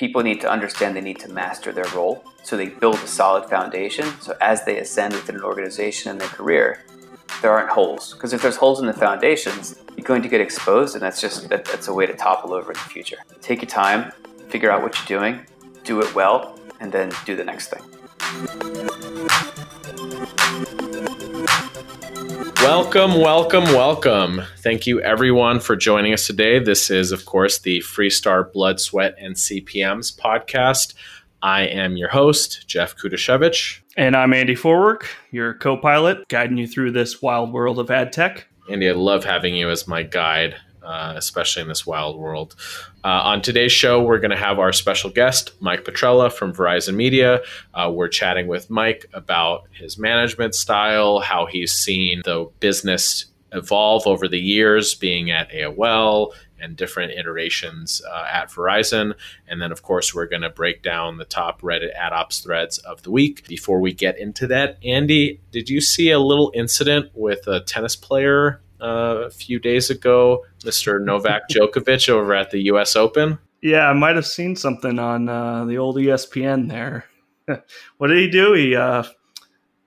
people need to understand they need to master their role. So they build a solid foundation. So as they ascend within an organization and their career, there aren't holes. Because if there's holes in the foundations, you're going to get exposed, and that's just that, that's a way to topple over in the future. Take your time, figure out what you're doing, do it well, and then do the next thing. Welcome, welcome, welcome. Thank you everyone for joining us today. This is, of course, the Freestar Blood, Sweat, and CPMs podcast. I am your host, Jeff Kudashevich. And I'm Andy Forwork, your co pilot, guiding you through this wild world of ad tech. Andy, I love having you as my guide, uh, especially in this wild world. Uh, on today's show, we're going to have our special guest, Mike Petrella from Verizon Media. Uh, we're chatting with Mike about his management style, how he's seen the business evolve over the years, being at AOL and different iterations uh, at Verizon. And then, of course, we're going to break down the top Reddit ad ops threads of the week. Before we get into that, Andy, did you see a little incident with a tennis player uh, a few days ago, Mr. Novak Djokovic over at the U.S. Open. Yeah, I might have seen something on uh, the old ESPN there. what did he do? He uh,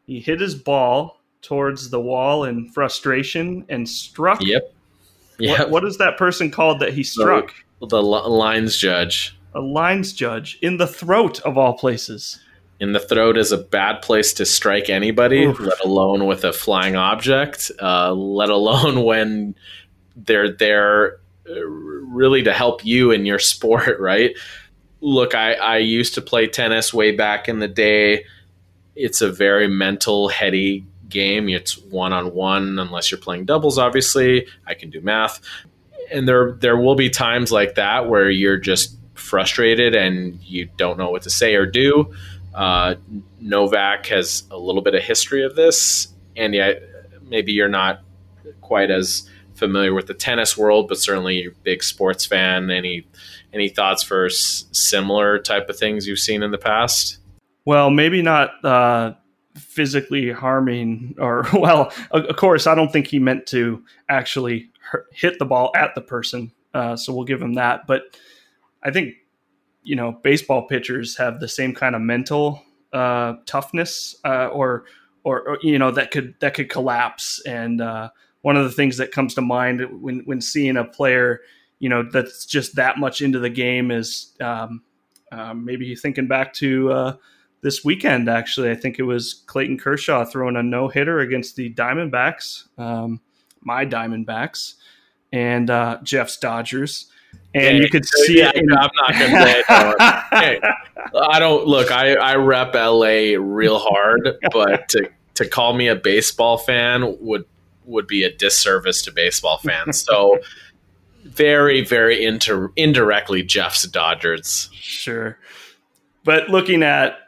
he hit his ball towards the wall in frustration and struck. Yep. Yeah. What, what is that person called that he struck? The, the lines judge. A lines judge in the throat of all places in the throat is a bad place to strike anybody, Oof. let alone with a flying object, uh, let alone when they're there uh, really to help you in your sport, right? Look, I, I used to play tennis way back in the day. It's a very mental, heady game. It's one on one, unless you're playing doubles, obviously. I can do math. And there, there will be times like that where you're just frustrated and you don't know what to say or do uh, Novak has a little bit of history of this. Andy, maybe you're not quite as familiar with the tennis world, but certainly you're a big sports fan. Any any thoughts for s- similar type of things you've seen in the past? Well, maybe not uh, physically harming, or well, of course, I don't think he meant to actually hit the ball at the person. Uh, so we'll give him that. But I think you know, baseball pitchers have the same kind of mental uh, toughness uh, or, or, or, you know, that could, that could collapse. And uh, one of the things that comes to mind when, when seeing a player, you know, that's just that much into the game is um, uh, maybe thinking back to uh, this weekend, actually, I think it was Clayton Kershaw throwing a no hitter against the Diamondbacks, um, my Diamondbacks, and uh, Jeff's Dodgers and hey, you could see yeah, it. I'm not going to say it. hey, I don't look. I I rep LA real hard, but to to call me a baseball fan would would be a disservice to baseball fans. So very very inter- indirectly Jeff's Dodgers. Sure, but looking at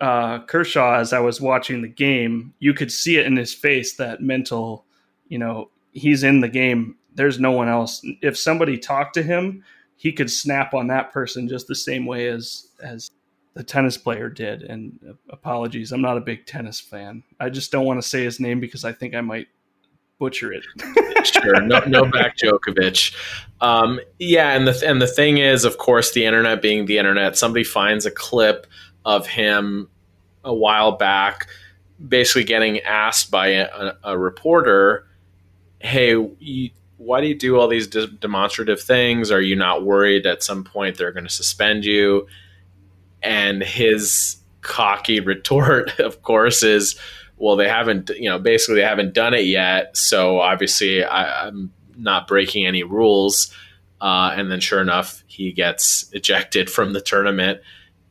uh, Kershaw as I was watching the game, you could see it in his face that mental. You know, he's in the game there's no one else. If somebody talked to him, he could snap on that person just the same way as as the tennis player did. And apologies, I'm not a big tennis fan. I just don't want to say his name because I think I might butcher it. sure, no, Novak Djokovic. Um, yeah, and the and the thing is, of course, the internet being the internet, somebody finds a clip of him a while back, basically getting asked by a, a reporter, "Hey, you, why do you do all these de- demonstrative things? Are you not worried at some point they're going to suspend you? And his cocky retort, of course, is, well, they haven't, you know, basically they haven't done it yet. So obviously I, am not breaking any rules. Uh, and then sure enough, he gets ejected from the tournament.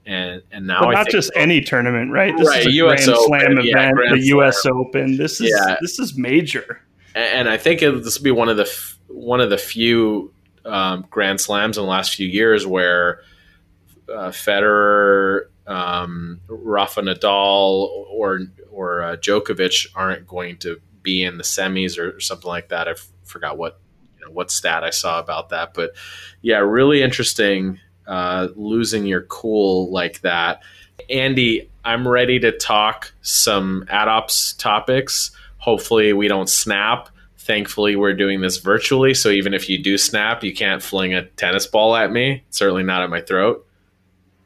And, and now but not think, just any tournament, right? This right, is a US Grand Open, Slam event, yeah, Grand the Slam. US Open. This is yeah. this is major and I think this will be one of the one of the few um, Grand Slams in the last few years where uh, Federer, um, Rafa Nadal, or or uh, Djokovic aren't going to be in the semis or something like that. I f- forgot what you know, what stat I saw about that, but yeah, really interesting. Uh, losing your cool like that, Andy. I'm ready to talk some ad ops topics Hopefully, we don't snap. Thankfully, we're doing this virtually. So even if you do snap, you can't fling a tennis ball at me. Certainly not at my throat.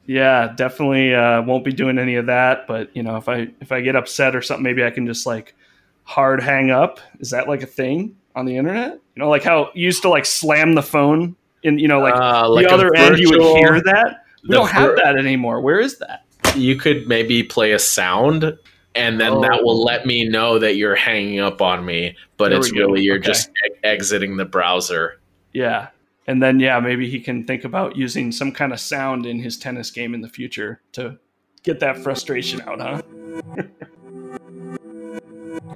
Yeah, definitely uh, won't be doing any of that. But you know, if I if I get upset or something, maybe I can just like hard hang up. Is that like a thing on the internet? You know, like how you used to like slam the phone in, you know, like, Uh, like the other end, you would hear that. We don't have that anymore. Where is that? You could maybe play a sound and then that Oh. will let me know that you're hanging up on me, but There it's really you're Okay. just e- exiting the browser. Yeah. And then, yeah, maybe he can think about using some kind of sound in his tennis game in the future to get that frustration out, huh?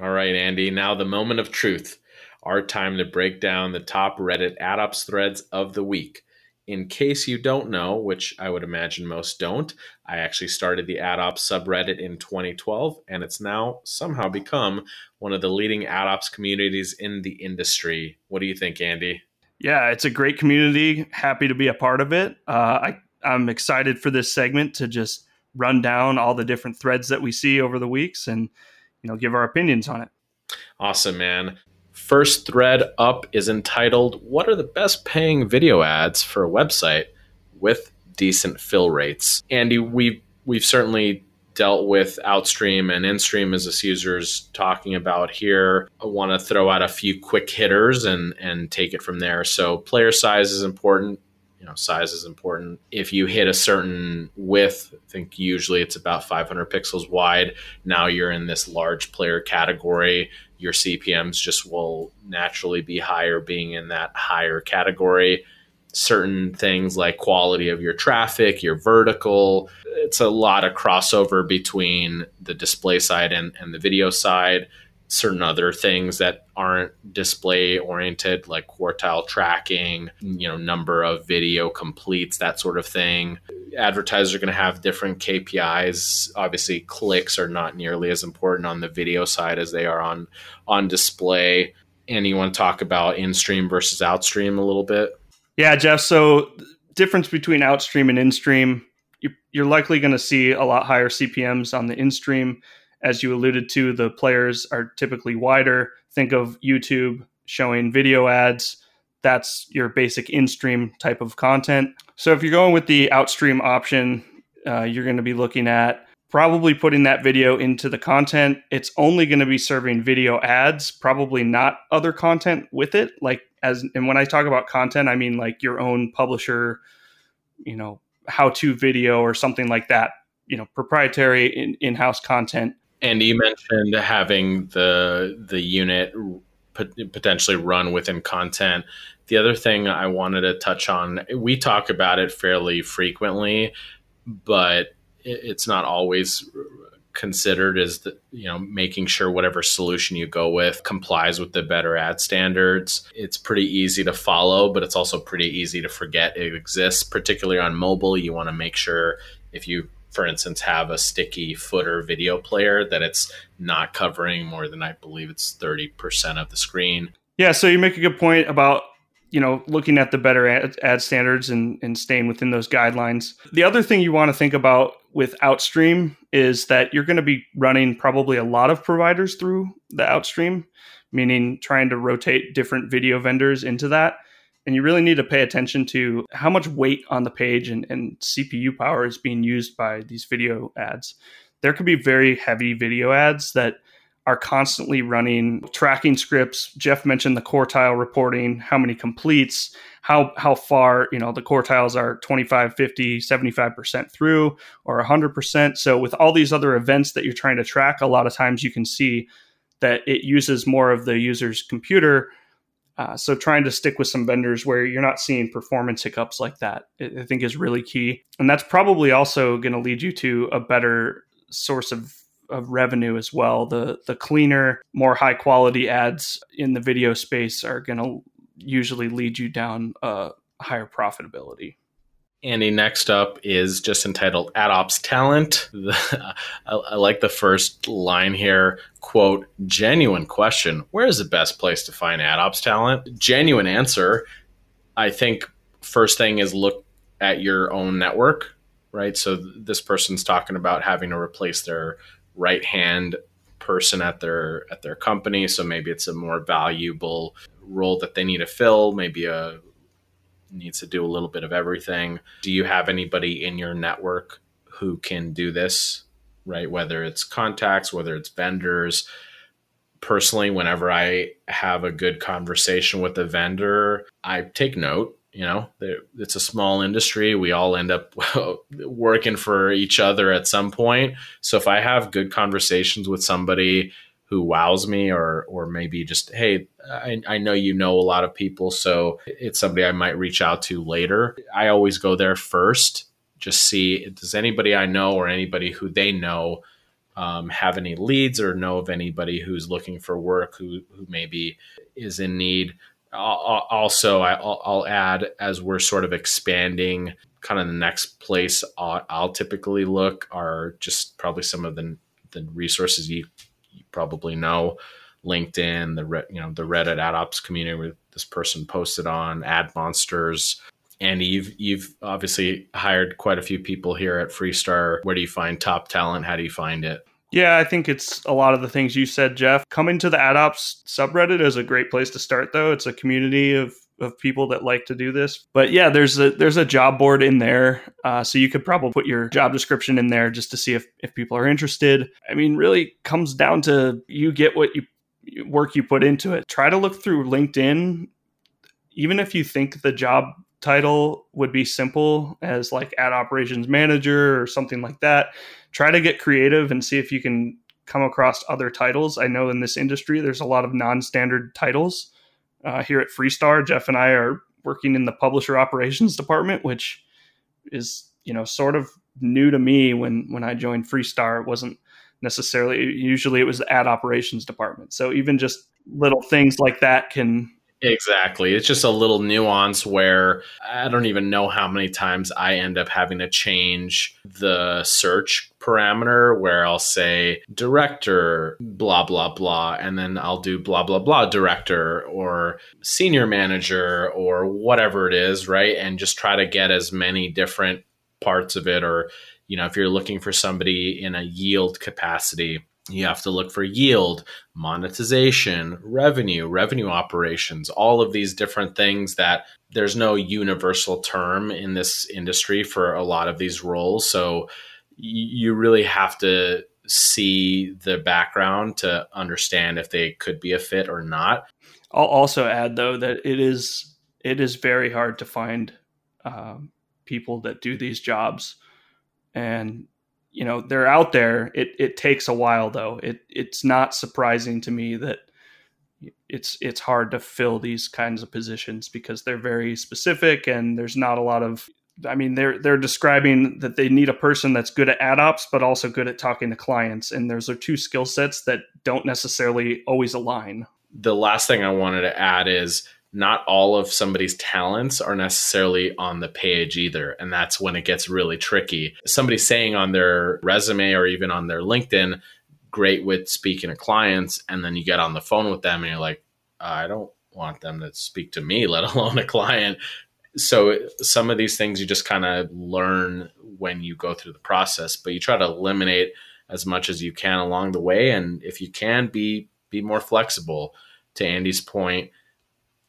All right, Andy, now the moment of truth. Our time to break down the top Reddit AdOps threads of the week. In case you don't know, which I would imagine most don't, I actually started the AdOps subreddit in 2012, and it's now somehow become one of the leading AdOps communities in the industry. What do you think, Andy? Yeah, it's a great community. Happy to be a part of it. Uh, I, I'm excited for this segment to just run down all the different threads that we see over the weeks and, you know, give our opinions on it. Awesome, man. First thread up is entitled What are the best paying video ads for a website with decent fill rates? Andy, we've we've certainly dealt with Outstream and InStream as this user's talking about here. I want to throw out a few quick hitters and and take it from there. So player size is important. You know, size is important. If you hit a certain width, I think usually it's about 500 pixels wide. Now you're in this large player category your CPMs just will naturally be higher being in that higher category. Certain things like quality of your traffic, your vertical, it's a lot of crossover between the display side and, and the video side. Certain other things that aren't display oriented, like quartile tracking, you know, number of video completes, that sort of thing advertisers are going to have different KPIs. Obviously, clicks are not nearly as important on the video side as they are on on display. And you want to talk about in-stream versus outstream a little bit? Yeah, Jeff. So, difference between outstream and in-stream, you- you're likely going to see a lot higher CPMS on the in-stream. As you alluded to, the players are typically wider. Think of YouTube showing video ads. That's your basic in-stream type of content. So, if you're going with the outstream option, uh, you're going to be looking at probably putting that video into the content. It's only going to be serving video ads, probably not other content with it. Like as and when I talk about content, I mean like your own publisher, you know, how-to video or something like that. You know, proprietary in, in-house content. And you mentioned having the the unit pot- potentially run within content. The other thing I wanted to touch on, we talk about it fairly frequently, but it's not always considered as the, you know making sure whatever solution you go with complies with the better ad standards it's pretty easy to follow but it's also pretty easy to forget it exists particularly on mobile you want to make sure if you for instance have a sticky footer video player that it's not covering more than i believe it's 30% of the screen Yeah, so you make a good point about you know looking at the better ad, ad standards and, and staying within those guidelines. The other thing you want to think about with Outstream is that you're going to be running probably a lot of providers through the Outstream, meaning trying to rotate different video vendors into that. And you really need to pay attention to how much weight on the page and, and CPU power is being used by these video ads. There could be very heavy video ads that are constantly running tracking scripts. Jeff mentioned the quartile reporting, how many completes, how how far, you know, the quartiles are 25, 50, 75% through or 100%. So with all these other events that you're trying to track, a lot of times you can see that it uses more of the user's computer. Uh, so trying to stick with some vendors where you're not seeing performance hiccups like that, I think is really key. And that's probably also going to lead you to a better source of of revenue as well. The the cleaner, more high quality ads in the video space are going to usually lead you down a higher profitability. Andy, next up is just entitled AdOps Talent. I, I like the first line here. Quote, genuine question. Where is the best place to find AdOps talent? Genuine answer. I think first thing is look at your own network, right? So this person's talking about having to replace their right hand person at their at their company. So maybe it's a more valuable role that they need to fill, maybe a needs to do a little bit of everything. Do you have anybody in your network who can do this, right? Whether it's contacts, whether it's vendors. Personally, whenever I have a good conversation with a vendor, I take note you know it's a small industry we all end up working for each other at some point so if i have good conversations with somebody who wows me or or maybe just hey I, I know you know a lot of people so it's somebody i might reach out to later. I always go there first just see does anybody i know or anybody who they know um, have any leads or know of anybody who's looking for work who who maybe is in need? Also I'll, I'll, add as we're sort of expanding kind of the next place I'll, I'll, typically look are just probably some of the, the resources you probably know linkedin the you know the reddit ad ops community where this person posted on ad monsters and you've you've obviously hired quite a few people here at freestar where do you find top talent how do you find it yeah, I think it's a lot of the things you said, Jeff. Coming to the AdOps subreddit is a great place to start, though. It's a community of of people that like to do this. But yeah, there's a there's a job board in there, uh, so you could probably put your job description in there just to see if if people are interested. I mean, really comes down to you get what you work you put into it. Try to look through LinkedIn, even if you think the job title would be simple as like ad operations manager or something like that try to get creative and see if you can come across other titles. I know in this industry there's a lot of non-standard titles. Uh, here at Freestar, Jeff and I are working in the publisher operations department, which is you know sort of new to me when when I joined Freestar. It wasn't necessarily usually it was the ad operations department. So even just little things like that can Exactly. It's just a little nuance where I don't even know how many times I end up having to change the search parameter where I'll say director, blah, blah, blah, and then I'll do blah, blah, blah director or senior manager or whatever it is, right? And just try to get as many different parts of it. Or, you know, if you're looking for somebody in a yield capacity, you have to look for yield, monetization, revenue, revenue operations, all of these different things that there's no universal term in this industry for a lot of these roles. So you really have to see the background to understand if they could be a fit or not. I'll also add though that it is it is very hard to find um, people that do these jobs, and you know they're out there. It it takes a while though. It it's not surprising to me that it's it's hard to fill these kinds of positions because they're very specific and there's not a lot of I mean they're they're describing that they need a person that's good at ad ops but also good at talking to clients and those are two skill sets that don't necessarily always align. The last thing I wanted to add is not all of somebody's talents are necessarily on the page either. And that's when it gets really tricky. Somebody saying on their resume or even on their LinkedIn, great with speaking to clients. And then you get on the phone with them and you're like, I don't want them to speak to me, let alone a client. So some of these things you just kind of learn when you go through the process, but you try to eliminate as much as you can along the way. And if you can be, be more flexible to Andy's point,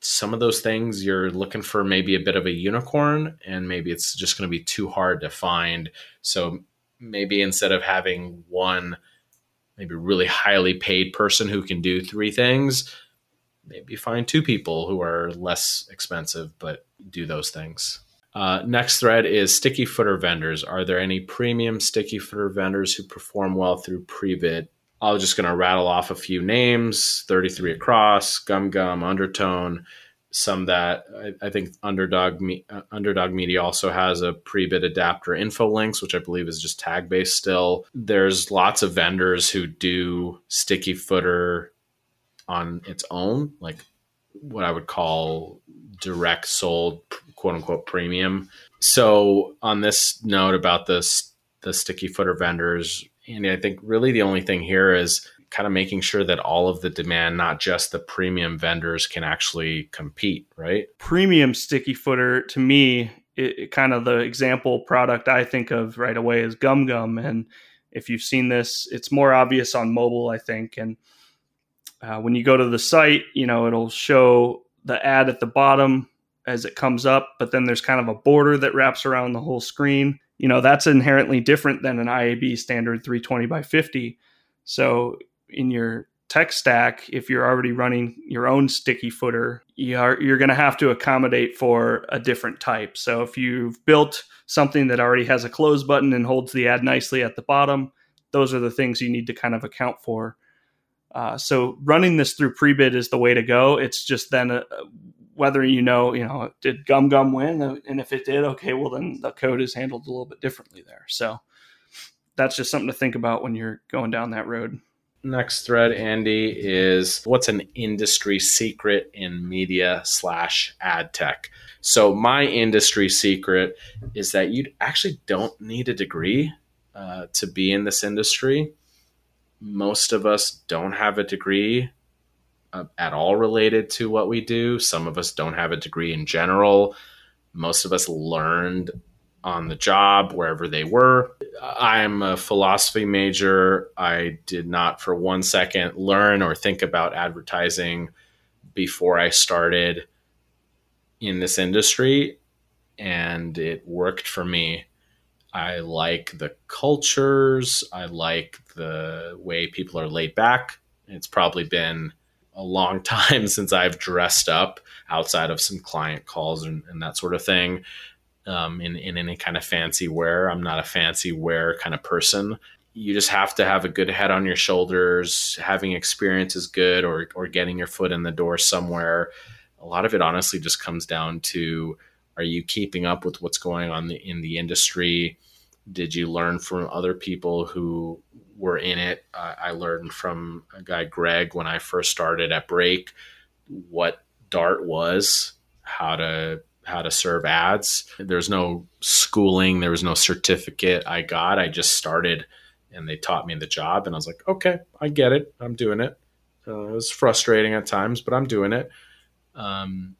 some of those things you're looking for maybe a bit of a unicorn and maybe it's just going to be too hard to find. So maybe instead of having one maybe really highly paid person who can do three things maybe find two people who are less expensive but do those things. Uh, next thread is sticky footer vendors. Are there any premium sticky footer vendors who perform well through Prebid I was just going to rattle off a few names 33Across, Gum Gum, Undertone, some that I, I think Underdog uh, Underdog Media also has a Prebid adapter Infolinks, which I believe is just tag based still. There's lots of vendors who do sticky footer on its own, like what I would call direct sold quote unquote premium. So on this note about this the sticky footer vendors, and I think really the only thing here is kind of making sure that all of the demand, not just the premium vendors, can actually compete, right? Premium sticky footer to me, it, it kind of the example product I think of right away is GumGum. And if you've seen this, it's more obvious on mobile, I think. And uh, when you go to the site, you know, it'll show the ad at the bottom as it comes up, but then there's kind of a border that wraps around the whole screen. You know, that's inherently different than an IAB standard 320 by 50. So in your tech stack, if you're already running your own sticky footer, you are, you're going to have to accommodate for a different type. So if you've built something that already has a close button and holds the ad nicely at the bottom, those are the things you need to kind of account for. Uh, so running this through Prebid is the way to go. It's just then a, whether you know, you know, did GumGum win? And if it did, okay, well then the code is handled a little bit differently there. So that's just something to think about when you're going down that road. Next thread, Andy, is what's an industry secret in media slash ad tech? So my industry secret is that you actually don't need a degree uh, to be in this industry. Most of us don't have a degree uh, at all related to what we do. Some of us don't have a degree in general. Most of us learned on the job wherever they were. I'm a philosophy major. I did not for one second learn or think about advertising before I started in this industry, and it worked for me. I like the cultures, I like the way people are laid back. It's probably been a long time since I've dressed up outside of some client calls and, and that sort of thing um, in, in any kind of fancy wear. I'm not a fancy wear kind of person. You just have to have a good head on your shoulders. Having experience is good, or, or getting your foot in the door somewhere. A lot of it honestly just comes down to are you keeping up with what's going on in the industry? Did you learn from other people who were in it. Uh, I learned from a guy, Greg, when I first started at Break, what Dart was, how to how to serve ads. There's no schooling, there was no certificate I got. I just started, and they taught me the job, and I was like, okay, I get it. I'm doing it. Uh, it was frustrating at times, but I'm doing it. Um,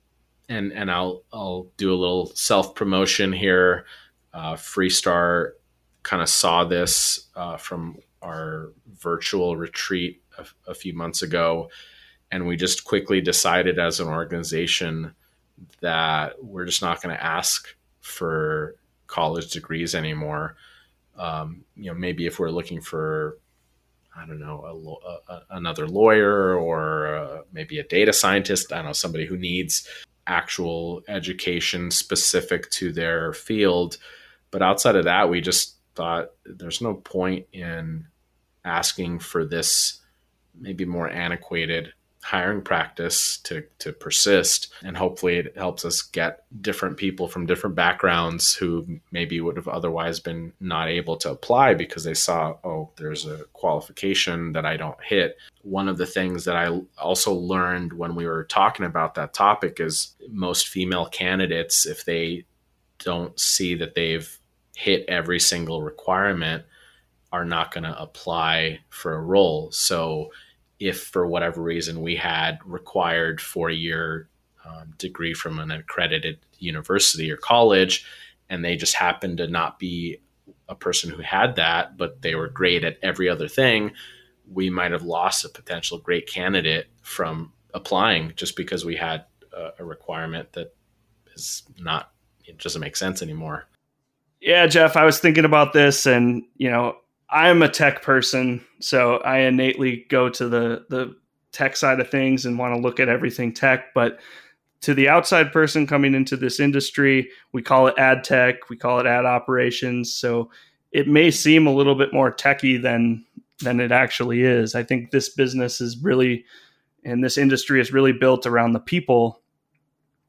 and and I'll I'll do a little self promotion here. Uh, Freestar kind of saw this uh, from our virtual retreat a, a few months ago, and we just quickly decided as an organization that we're just not going to ask for college degrees anymore. Um, you know, maybe if we're looking for, I don't know, a, a, another lawyer or uh, maybe a data scientist, I don't know, somebody who needs actual education specific to their field. But outside of that, we just thought there's no point in asking for this maybe more antiquated hiring practice to to persist. And hopefully it helps us get different people from different backgrounds who maybe would have otherwise been not able to apply because they saw oh there's a qualification that I don't hit. One of the things that I also learned when we were talking about that topic is most female candidates if they don't see that they've hit every single requirement are not going to apply for a role. So, if for whatever reason we had required four year um, degree from an accredited university or college, and they just happened to not be a person who had that, but they were great at every other thing, we might have lost a potential great candidate from applying just because we had a, a requirement that is not, it doesn't make sense anymore. Yeah, Jeff, I was thinking about this and, you know, I'm a tech person, so I innately go to the the tech side of things and want to look at everything tech, but to the outside person coming into this industry, we call it ad tech, we call it ad operations, so it may seem a little bit more techy than than it actually is. I think this business is really and this industry is really built around the people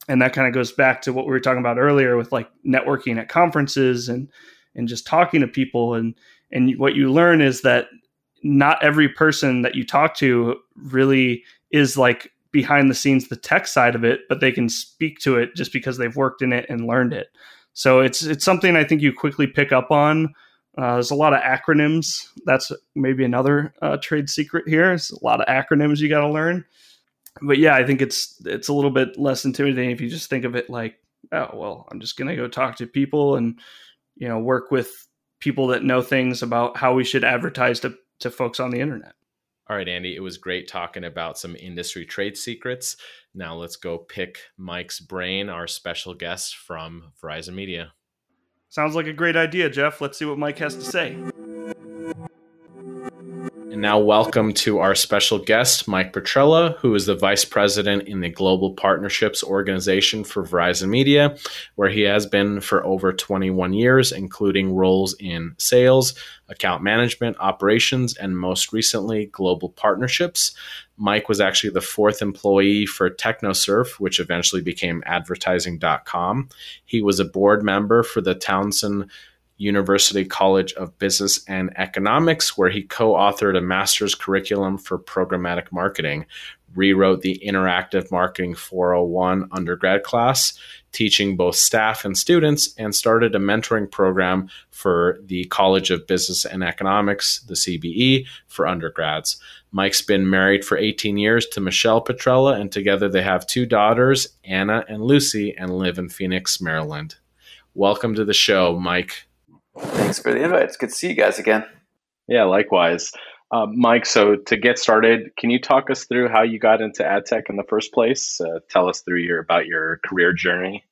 and that kind of goes back to what we were talking about earlier with like networking at conferences and and just talking to people. And and what you learn is that not every person that you talk to really is like behind the scenes the tech side of it but they can speak to it just because they've worked in it and learned it. So it's it's something i think you quickly pick up on. Uh, there's a lot of acronyms. That's maybe another uh, trade secret here. There's a lot of acronyms you got to learn but yeah, I think it's it's a little bit less intimidating if you just think of it like, oh well, I'm just gonna go talk to people and you know work with people that know things about how we should advertise to to folks on the internet. All right, Andy, it was great talking about some industry trade secrets. Now let's go pick Mike's brain, our special guest from Verizon Media. Sounds like a great idea, Jeff. Let's see what Mike has to say. And now, welcome to our special guest, Mike Petrella, who is the Vice President in the Global Partnerships Organization for Verizon Media, where he has been for over 21 years, including roles in sales, account management, operations, and most recently, global partnerships. Mike was actually the fourth employee for TechnoSurf, which eventually became advertising.com. He was a board member for the Towson University College of Business and Economics, where he co authored a master's curriculum for programmatic marketing, rewrote the Interactive Marketing 401 undergrad class, teaching both staff and students, and started a mentoring program for the College of Business and Economics, the CBE, for undergrads. Mike's been married for 18 years to Michelle Petrella, and together they have two daughters, Anna and Lucy, and live in Phoenix, Maryland. Welcome to the show, Mike. Thanks for the invite. It's good to see you guys again. Yeah, likewise. Uh, Mike, so to get started, can you talk us through how you got into ad tech in the first place? Uh, tell us through your about your career journey.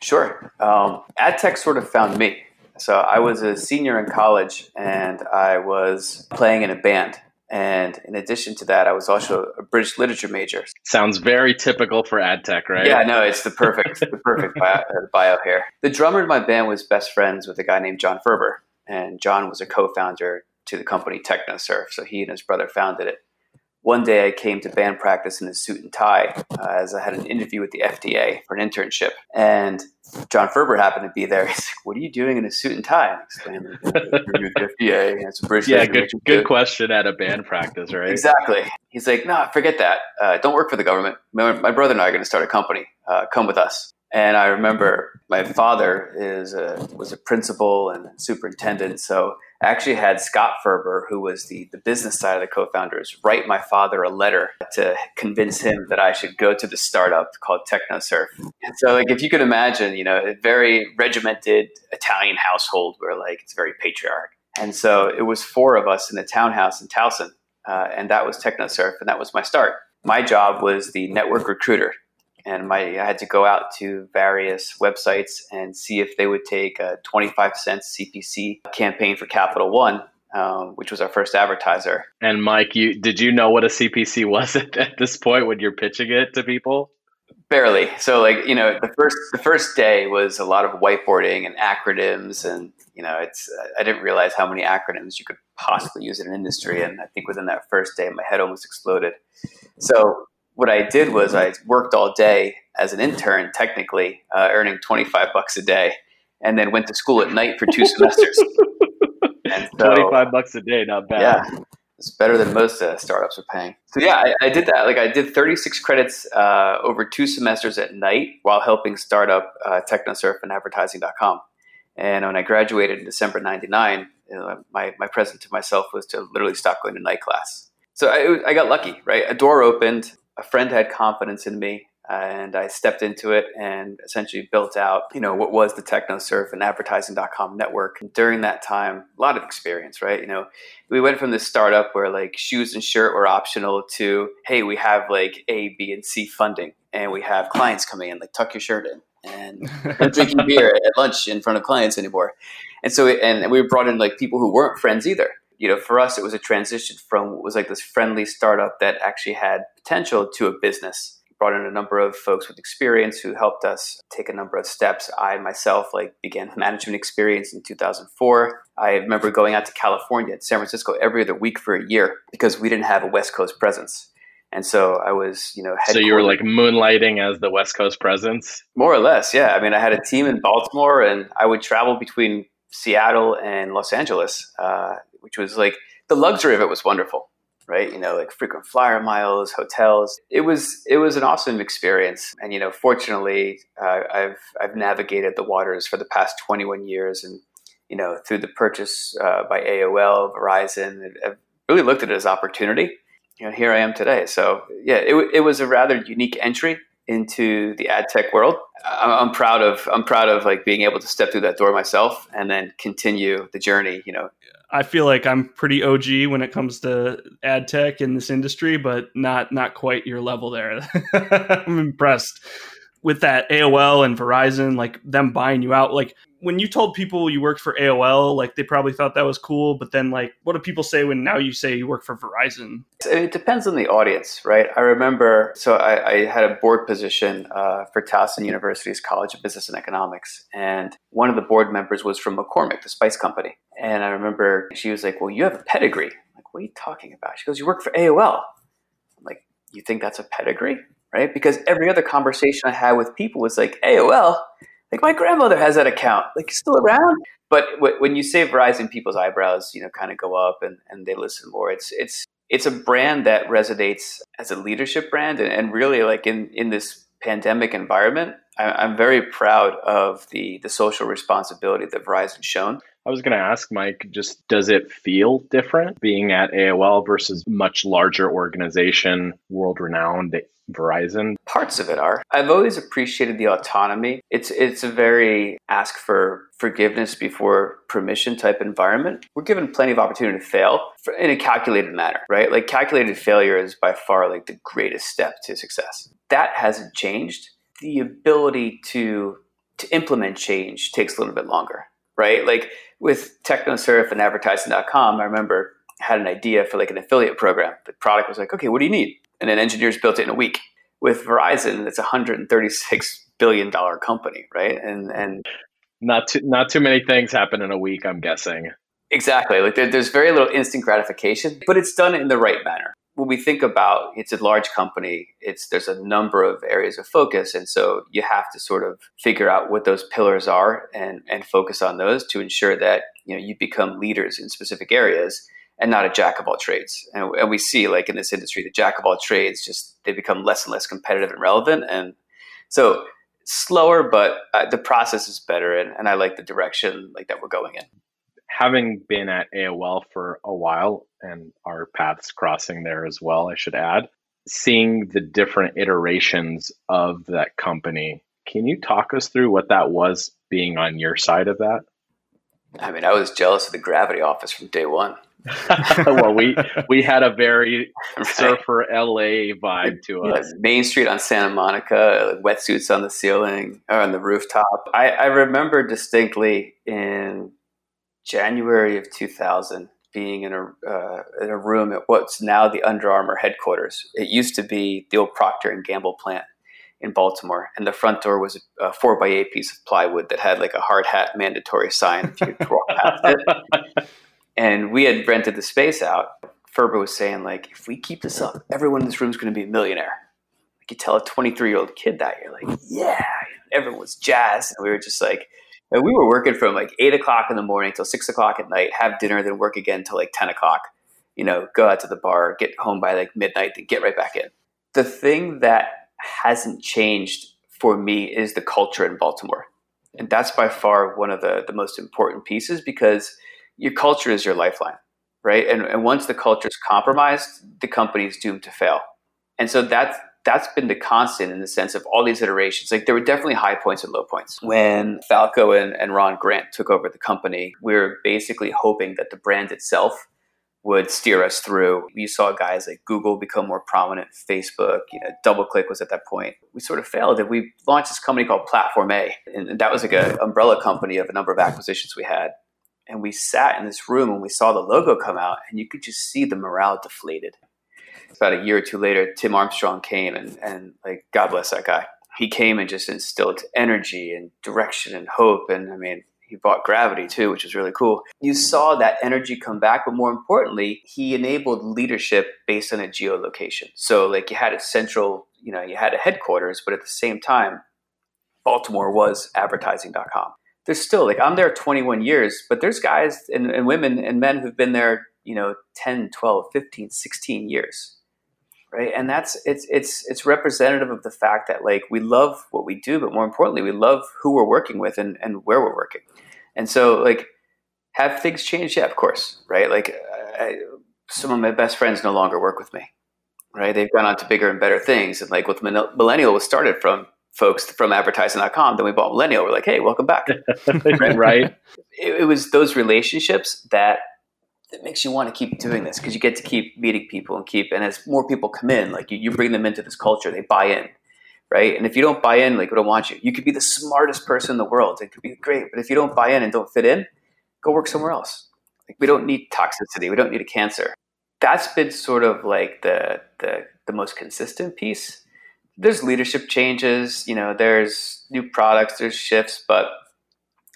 Sure. Um, ad tech sort of found me. So I was a senior in college and I was playing in a band. And in addition to that, I was also a British literature major. Sounds very typical for ad tech, right? Yeah, no, it's the perfect, the perfect bio, uh, bio here. The drummer in my band was best friends with a guy named John Ferber, and John was a co-founder to the company TechnoSurf. So he and his brother founded it one day I came to band practice in a suit and tie uh, as I had an interview with the FDA for an internship. And John Ferber happened to be there. He's like, "What are you doing in a suit and tie?" And I explained, the FDA. And it's a British. Yeah, good, good question at a band practice, right? Exactly. He's like, "No, forget that. Uh, don't work for the government. My, my, brother and I are going to start a company. Uh, come with us." And I remember my father is a, was a principal and superintendent, so I actually had Scott Ferber, who was the, the business side of the co-founders, write my father a letter to convince him that I should go to the startup called TechnoSurf. And so, like, if you could imagine, you know, a very regimented Italian household where, like, it's very patriarch. And so it was four of us in the townhouse in Towson, uh, and that was TechnoSurf, and that was my start. My job was the network recruiter and my I had to go out to various websites and see if they would take a 25 cents CPC campaign for Capital One, um, which was our first advertiser. And Mike, you did you know what a CPC was at, at this point when you're pitching it to people? Barely. So, like you know, the first the first day was a lot of whiteboarding and acronyms, and you know, it's I didn't realize how many acronyms you could possibly use in an industry, and I think within that first day, my head almost exploded. So what I did was I worked all day as an intern, technically uh, earning 25 bucks a day, and then went to school at night for two semesters. So, 25 bucks a day, not bad. Yeah, it's better than most uh, startups are paying. So yeah, I, I, did that. Like I did 36 credits uh, over two semesters at night while helping start up uh, TechnoSurf and Advertising.com. And when I graduated in December '99, my my present to myself was to literally stop going to night class. So I, I got lucky, right? A door opened a friend had confidence in me and I stepped into it and essentially built out, you know, what was the TechnoSurf and advertising.com network. And during that time, a lot of experience, right? You know, we went from this startup where like shoes and shirt were optional to, hey, we have like A, B, and C funding and we have clients coming in, like tuck your shirt in and drinking beer at lunch in front of clients anymore. And so, and we brought in like people who weren't friends either you know, for us, it was a transition from what was like this friendly startup that actually had potential to a business. Brought in a number of folks with experience who helped us take a number of steps. I myself like began management experience in 2004. I remember going out to California, San Francisco every other week for a year because we didn't have a West Coast presence. And so I was, you know, so you were like moonlighting as the West Coast presence, more or less. Yeah, I mean, I had a team in Baltimore, and I would travel between Seattle and Los Angeles, uh, which was like the luxury of it was wonderful, right? You know, like frequent flyer miles, hotels. It was it was an awesome experience, and you know, fortunately, uh, I've I've navigated the waters for the past 21 years, and you know, through the purchase uh, by AOL, Verizon, I've really looked at it as opportunity. You know, here I am today. So yeah, it, it was a rather unique entry into the ad tech world. I'm proud of I'm proud of like being able to step through that door myself and then continue the journey. You know, I feel like I'm pretty OG when it comes to ad tech in this industry, but not not quite your level there. I'm impressed with that AOL and Verizon, like them buying you out. Like when you told people you worked for AOL, like they probably thought that was cool. But then, like, what do people say when now you say you work for Verizon? It depends on the audience, right? I remember, so I, I had a board position uh, for Towson University's College of Business and Economics, and one of the board members was from McCormick, the spice company. And I remember she was like, "Well, you have a pedigree." I'm like, what are you talking about? She goes, "You work for AOL." I'm like, "You think that's a pedigree?" Right? Because every other conversation I had with people was like, AOL like my grandmother has that account. Like still around. But when you say Verizon, people's eyebrows, you know, kind of go up and, and they listen more. It's it's it's a brand that resonates as a leadership brand, and, and really like in in this pandemic environment, I, am very proud of the the social responsibility that Verizon's shown. I was going to ask Mike, just does it feel different being at AOL versus much larger organization, world renowned Verizon? Parts of it are. I've always appreciated the autonomy. It's it's a very ask for forgiveness before permission type environment. We're given plenty of opportunity to fail in a calculated manner, right? Like calculated failure is by far like the greatest step to success. That hasn't changed. The ability to to implement change takes a little bit longer, right? Like with TechnoSurf and advertising.com, I remember I had an idea for like an affiliate program. The product was like, okay, what do you need? and then engineers built it in a week. With Verizon, it's a 136 billion dollar company, right? And and not too not too many things happen in a week. I'm guessing. Exactly. Like there, there's very little instant gratification, but it's done in the right manner. When we think about it's a large company, it's there's a number of areas of focus, and so you have to sort of figure out what those pillars are and and focus on those to ensure that you know you become leaders in specific areas and not a jack of all trades. And, and, we see like in this industry, the jack of all trades just they become less and less competitive and relevant. And so slower, but uh, the process is better, and, and I like the direction like that we're going in. Having been at AOL for a while and our paths crossing there as well, I should add, seeing the different iterations of that company. Can you talk us through what that was being on your side of that? I mean, I was jealous of the Gravity office from day one. well, we we had a very right. surfer LA vibe to yeah, us. Main Street on Santa Monica, wetsuits on the ceiling or on the rooftop. I, I remember distinctly in January of 2000 being in a uh, in a room at what's now the Under Armour headquarters. It used to be the old Procter and Gamble plant in Baltimore, and the front door was a four by eight piece of plywood that had like a hard hat mandatory sign if you walk past it. and we had rented the space out. Ferber was saying like, if we keep this up, everyone in this room is going to be a millionaire. Like you tell a 23 year old kid that you're like, yeah, everyone was jazzed, and we were just like, and we were working from like eight o'clock in the morning till six o'clock at night, have dinner, then work again till like 10 o'clock. You know, go out to the bar, get home by like midnight, then get right back in. The thing that hasn't changed for me is the culture in Baltimore. And that's by far one of the, the most important pieces because your culture is your lifeline, right? And, and once the culture is compromised, the company is doomed to fail. And so that's that's been the constant in the sense of all these iterations. Like there were definitely high points and low points. When Falco and, and Ron Grant took over the company, we were basically hoping that the brand itself would steer us through. We saw guys like Google become more prominent, Facebook, you know, DoubleClick was at that point. We sort of failed and we launched this company called Platform A. And that was like an umbrella company of a number of acquisitions we had and we sat in this room and we saw the logo come out and you could just see the morale deflated about a year or two later tim armstrong came and, and like god bless that guy. He came and just instilled energy and direction and hope. And i mean he bought gravity too which was really cool. You saw that energy come back but more importantly he enabled leadership based on a geolocation. So like you had a central you know you had a headquarters but at the same time baltimore was advertising.com there's still like I'm there 21 years, but there's guys and, and women and men who've been there, you know, 10, 12, 15, 16 years. Right. And that's it's it's it's representative of the fact that like we love what we do, but more importantly, we love who we're working with and, and where we're working. And so like have things changed? Yeah, of course. Right. Like I, some of my best friends no longer work with me right? They've gone on to bigger and better things. And like with Millennial was started from folks from advertising.com. Then we bought Millennial. We're like, hey, welcome back. right. It, it, was those relationships that that makes you want to keep doing this because you get to keep meeting people and keep and as more people come in, like you, you bring them into this culture, they buy in. Right. And if you don't buy in, like we don't want you. You could be the smartest person in the world. It could be great. But if you don't buy in and don't fit in, go work somewhere else. Like we don't need toxicity. We don't need a cancer. That's been sort of like the the the most consistent piece there's leadership changes, you know, there's new products, there's shifts, but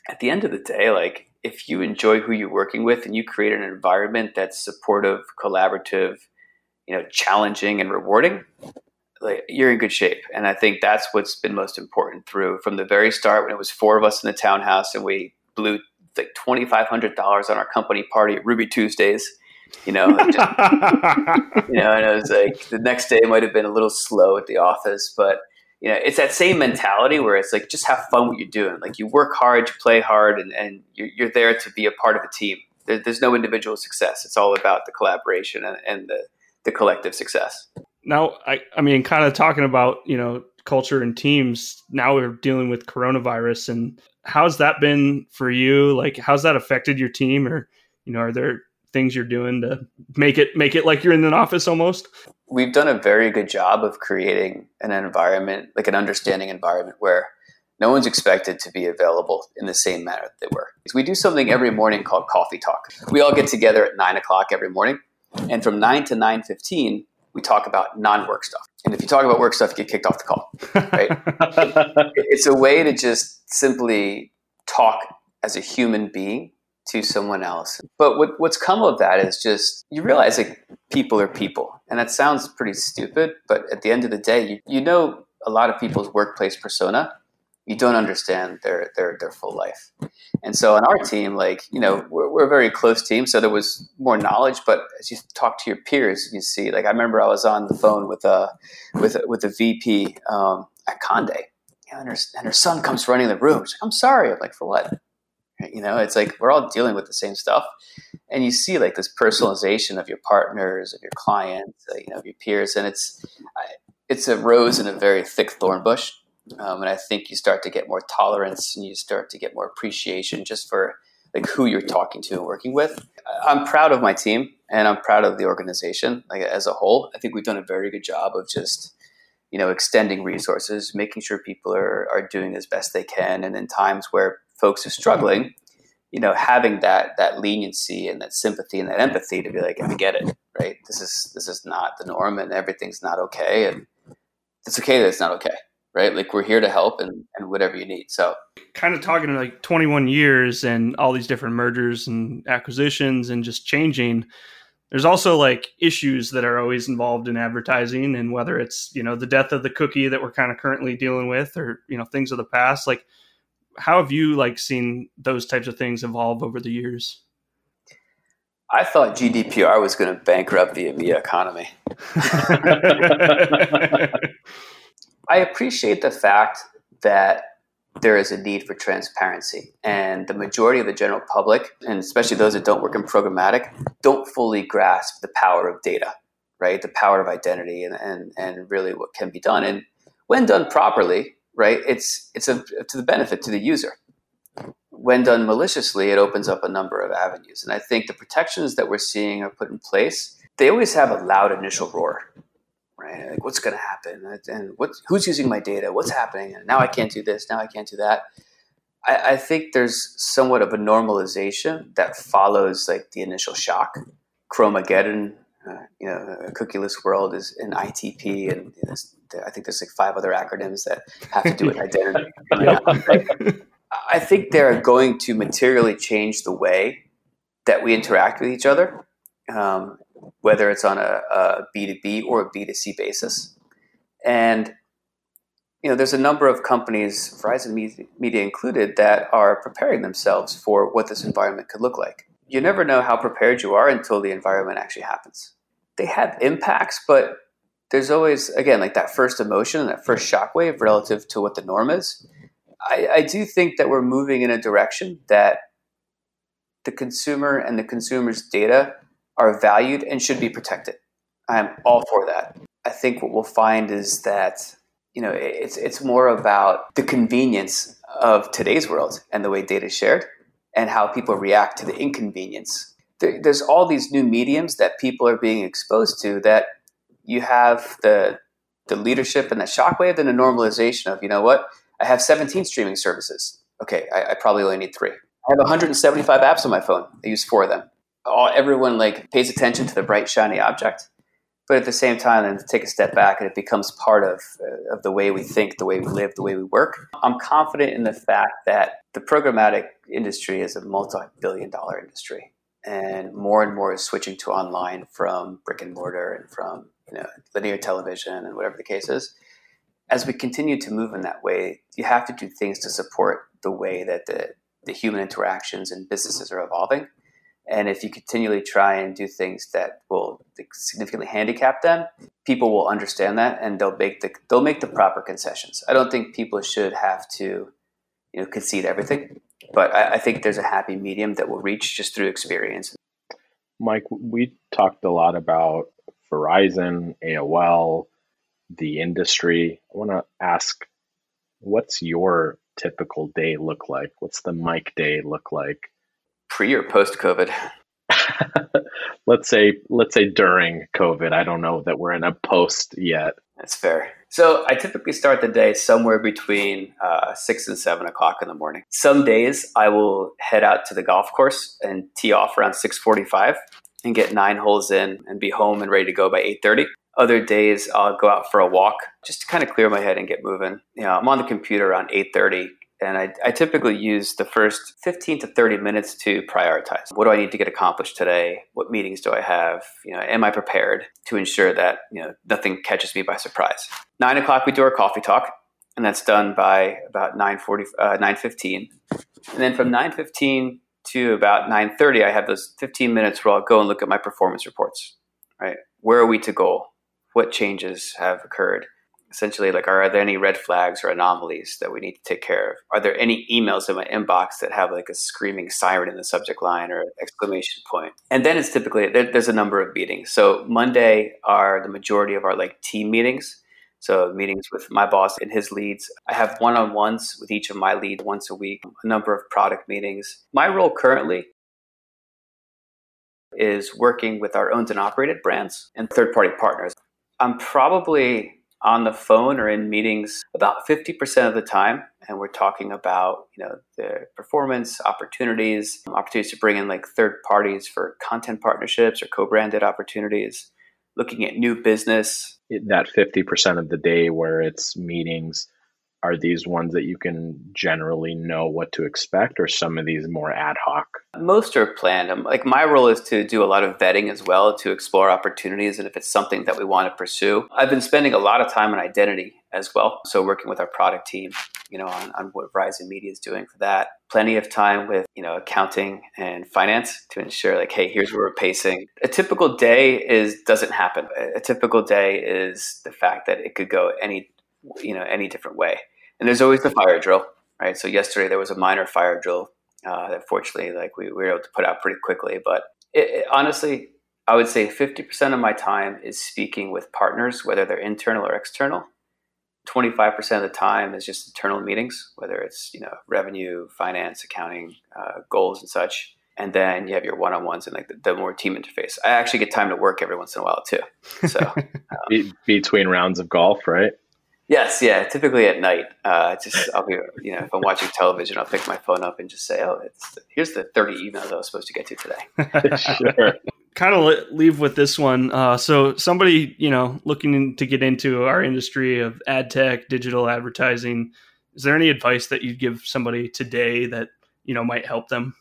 at the end of the day, like if you enjoy who you're working with and you create an environment that's supportive, collaborative, you know, challenging and rewarding, like you're in good shape. And I think that's what's been most important through from the very start when it was four of us in the townhouse and we blew like twenty five hundred dollars on our company party at Ruby Tuesdays you know, just, you know, and it was like the next day might have been a little slow at the office, but you know, it's that same mentality where it's like just have fun what you're doing. Like you work hard, you play hard, and, and you're, you're there to be a part of a team. There, there's no individual success. It's all about the collaboration and, and the, the collective success. Now, I, I mean, kind of talking about, you know, culture and teams, now we're dealing with coronavirus and how's that been for you? Like, how's that affected your team or, you know, are there things you're doing to make it make it like you're in an office almost? We've done a very good job of creating an environment, like an understanding environment where no one's expected to be available in the same manner that they were. We do something every morning called coffee talk. We all get together at nine o'clock every morning, and from nine to nine fifteen, we talk about non-work stuff. And if you talk about work stuff, you get kicked off the call. Right? it's a way to just simply talk as a human being to someone else. But what, what's come of that is just you realize that people are people. And that sounds pretty stupid, but at the end of the day, you, you know a lot of people's workplace persona. You don't understand their, their, their full life. And so on our team, like, you know, we're, we're a very close team. So there was more knowledge, but as you talk to your peers, you see, like, I remember I was on the phone with a, with, a, with a VP um, at Conde and her, and her son comes running in the room. She's like, I'm sorry. I'm like, for what? You know, it's like we're all dealing with the same stuff, and you see like this personalization of your partners, of your clients, uh, you know, of your peers, and it's it's a rose in a very thick thorn bush. Um, and I think you start to get more tolerance, and you start to get more appreciation just for like who you're talking to and working with. I'm proud of my team, and I'm proud of the organization like as a whole. I think we've done a very good job of just you know extending resources, making sure people are are doing as best they can, and in times where folks are struggling, you know, having that that leniency and that sympathy and that empathy to be like, I get it, right? This is this is not the norm, and everything's not okay, and it's okay that it's not okay, right? Like we're here to help and and whatever you need. So, kind of talking like 21 years and all these different mergers and acquisitions and just changing. There's also like issues that are always involved in advertising, and whether it's you know the death of the cookie that we're kind of currently dealing with, or you know things of the past, like how have you like seen those types of things evolve over the years? I thought GDPR was going to bankrupt the EMEA economy. I appreciate the fact that there is a need for transparency, and the majority of the general public, and especially those that don't work in programmatic, don't fully grasp the power of data, right? The power of identity, and and, and really what can be done. And when done properly, right? It's it's a, to the benefit to the user. When done maliciously, it opens up a number of avenues, and I think the protections that we're seeing are put in place. They always have a loud initial roar, right? Like what's going to happen, and what who's using my data? What's happening? And now I can't do this. Now I can't do that. I, I think there's somewhat of a normalization that follows like the initial shock. Chromageddon uh, you know, a cookieless world is an ITP, and you know, I think there's like five other acronyms that have to do with identity. I think they're going to materially change the way that we interact with each other, um, whether it's on a a B2B or a B2C basis. And you know, there's a number of companies, Verizon Media included, that are preparing themselves for what this environment could look like you never know how prepared you are until the environment actually happens. They have impacts, but there's always, again, like that first emotion, that first shockwave relative to what the norm is. I, I do think that we're moving in a direction that the consumer and the consumer's data are valued and should be protected. I am all for that. I think what we'll find is that you know it's it's more about the convenience of today's world and the way data is shared and how people react to the inconvenience. There, there's all these new mediums that people are being exposed to that you have the the leadership and the shockwave and the normalization of you know what I have 17 streaming services. Okay, I, I probably only need three. I have 175 apps on my phone. I use four of them. All, everyone like pays attention to the bright shiny object but at the same time then take a step back and it becomes part of, uh, of the way we think the way we live the way we work. I'm confident in the fact that the programmatic industry is a multi-billion dollar industry and more and more is switching to online from brick and mortar and from you know linear television and whatever the case is. As we continue to move in that way you have to do things to support the way that the, the human interactions and businesses are evolving and if you continually try and do things that will significantly handicap them, people will understand that and they'll make the they'll make the proper concessions. I don't think people should have to, you know, concede everything, but I, I think there's a happy medium that we'll reach just through experience. Mike, we talked a lot about Verizon, AOL, the industry. I want to ask, what's your typical day look like? What's the Mike day look like? Pre or post COVID? let's say let's say during COVID. I don't know that we're in a post yet. That's fair. So I typically start the day somewhere between uh, six and seven o'clock in the morning. Some days I will head out to the golf course and tee off around six forty-five and get nine holes in and be home and ready to go by eight thirty. Other days I'll go out for a walk just to kind of clear my head and get moving. You know, I'm on the computer around eight thirty and I, I, typically use the first 15 to 30 minutes to prioritize. What do I need to get accomplished today? What meetings do I have? You know, am I prepared to ensure that you know nothing catches me by surprise? Nine o'clock we do our coffee talk, and that's done by about 9:40, uh, 9:15, and then from 9:15 to about 9:30, I have those 15 minutes where I'll go and look at my performance reports. Right, where are we to goal? What changes have occurred? Essentially like are there any red flags or anomalies that we need to take care of? Are there any emails in my inbox that have like a screaming siren in the subject line or exclamation point? And then it's typically there, there's a number of meetings. So monday are the majority of our like team meetings. So meetings with my boss and his leads. I have one-on-ones with each of my leads once a week a number of product meetings. My role currently is working with our owned and operated brands and third party partners. I'm probably on the phone or in meetings about 50% of the time. And we're talking about you know the performance opportunities opportunities to bring in like third parties for content partnerships or co-branded opportunities looking at new business. That 50% of the day where it's meetings are these ones that you can generally know what to expect or some of these more ad hoc? Most are planned. Um, like my role is to do a lot of vetting as well to explore opportunities and if it's something that we want to pursue. I've been spending a lot of time on identity as well so working with our product team you know on, on what verizon media is doing for that. Plenty of time with you know accounting and finance to ensure like hey here's where we're pacing. A typical day is doesn't happen. A typical day is the fact that it could go any you know any different way and there's always the fire drill, right? So yesterday there was a minor fire drill uh, that fortunately, like we, we, were able to put out pretty quickly. But it, it, honestly, I would say 50% of my time is speaking with partners, whether they're internal or external. 25% of the time is just internal meetings, whether it's you know revenue, finance, accounting, uh, goals, and such. And then you have your one-on-ones and like the, the, more team interface. I actually get time to work every once in a while too. So um, between rounds of golf, right? Yes, yeah. Typically at night, uh, just I'll be, you know, if I'm watching television, I'll pick my phone up and just say, "Oh, it's here's the 30 emails I was supposed to get to today." sure. kind of leave with this one. Uh, so somebody, you know, looking to get into our industry of ad tech, digital advertising, is there any advice that you'd give somebody today that you know might help them?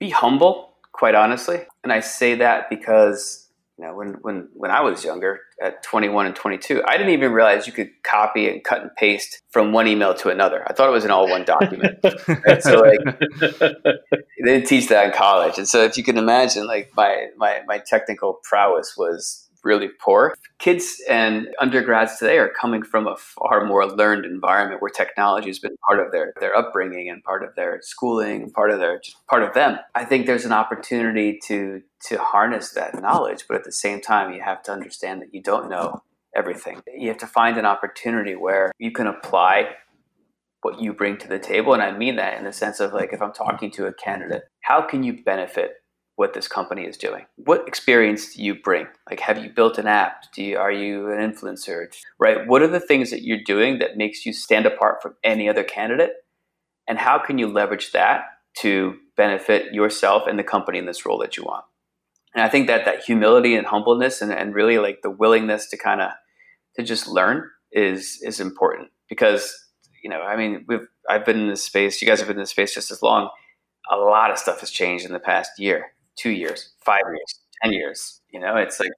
Be humble, quite honestly, and I say that because you know, when, when, when I was younger at 21 and 22, I didn't even realize you could copy and cut and paste from one email to another. I thought it was an all one document. right? So like, they didn't teach that in college. And so if you can imagine, like my, my, my technical prowess was really poor. Kids and undergrads today are coming from a far more learned environment where technology has been part of their, their upbringing and part of their schooling, part of their part of them. I think there's an opportunity to to harness that knowledge, but at the same time you have to understand that you don't know everything. You have to find an opportunity where you can apply what you bring to the table. And I mean that in the sense of like, if I'm talking to a candidate, how can you benefit what this company is doing? What experience do you bring? Like, have you built an app? Do you, are you an influencer? Right? What are the things that you're doing that makes you stand apart from any other candidate? And how can you leverage that to benefit yourself and the company in this role that you want? And I think that that humility and humbleness and, and really like the willingness to kind of to just learn is is important because you know I mean we've I've been in this space you guys have been in this space just as long a lot of stuff has changed in the past year two years, five years, ten years. You know, it's like,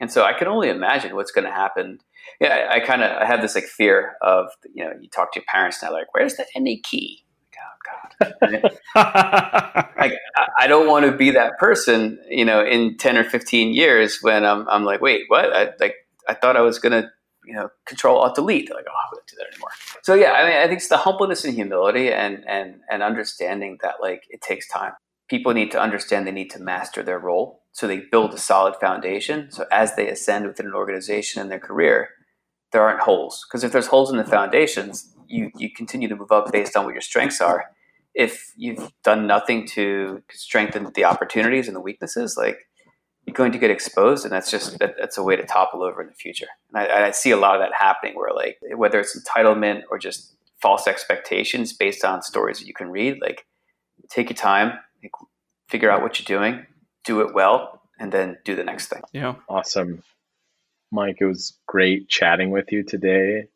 and so I can only imagine what's going to happen. Yeah, I, I kind of I have this like fear of you know you talk to your parents now like where's the any key? Oh God, like, I don't want to be that person. You know, in ten or fifteen years when I'm I'm like wait what I like I thought I was going to you know control alt delete. They're like oh I wouldn't do that anymore. So yeah, I mean I think it's the humbleness and humility and and and understanding that like it takes time people need to understand they need to master their role. So they build a solid foundation. So as they ascend within an organization in their career, there aren't holes. Because if there's holes in the foundations, you, you continue to move up based on what your strengths are. If you've done nothing to strengthen the opportunities and the weaknesses, like you're going to get exposed, and that's just that, that's a way to topple over in the future. And I, I see a lot of that happening, where like whether it's entitlement or just false expectations based on stories that you can read, like take your time, figure out what you're doing, do it well, and then do the next thing. Yeah. Awesome. Mike, it was great chatting with you today.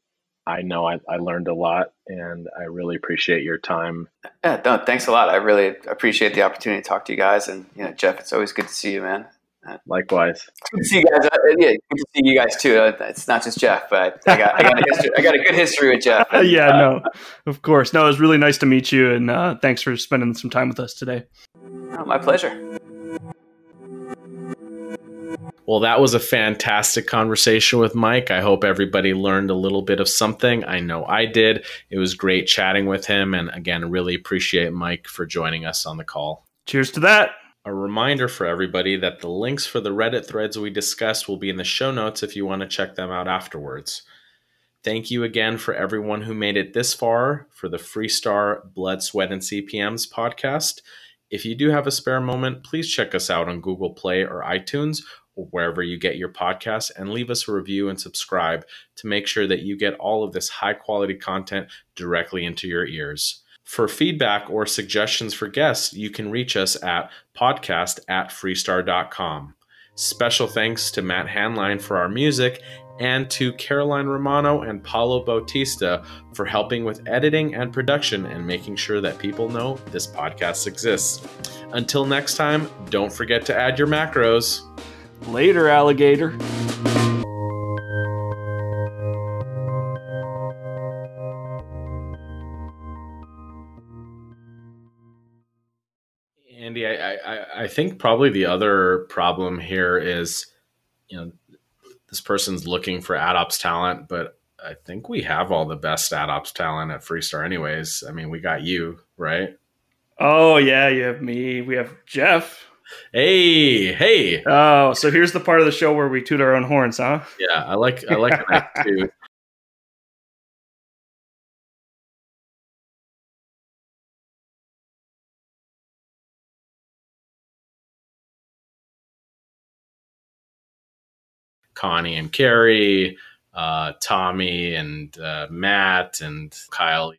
I know I, I learned a lot and I really appreciate your time. Yeah, no, thanks a lot. I really appreciate the opportunity to talk to you guys. And, you know, Jeff, it's always good to see you, man. Likewise. Good to see you guys. Uh, yeah, good to see you guys too. Uh, it's not just Jeff, but I got, I got, a, history, I got a good history with Jeff. And, yeah, uh, no, of course. No, it was really nice to meet you, and uh, thanks for spending some time with us today. Oh, my pleasure. Well, that was a fantastic conversation with Mike. I hope everybody learned a little bit of something. I know I did. It was great chatting with him. And again, really appreciate Mike for joining us on the call. Cheers to that. A reminder for everybody that the links for the Reddit threads we discussed will be in the show notes if you want to check them out afterwards. Thank you again for everyone who made it this far for the Freestar Blood, Sweat, and CPMs podcast. If you do have a spare moment, please check us out on Google Play or iTunes or wherever you get your podcasts and leave us a review and subscribe to make sure that you get all of this high quality content directly into your ears. For feedback or suggestions for guests, you can reach us at podcast at freestar.com. Special thanks to Matt Hanline for our music and to Caroline Romano and Paulo Bautista for helping with editing and production and making sure that people know this podcast exists. Until next time, don't forget to add your macros. Later, alligator. I, think probably the other problem here is, you know, this person's looking for AdOps talent, but I think we have all the best AdOps talent at Freestar, anyways. I mean, we got you, right? Oh yeah, you have me. We have Jeff. Hey, hey. Oh, so here's the part of the show where we toot our own horns, huh? Yeah, I like I like that too. Connie and Carrie, uh, Tommy and uh, Matt and Kyle.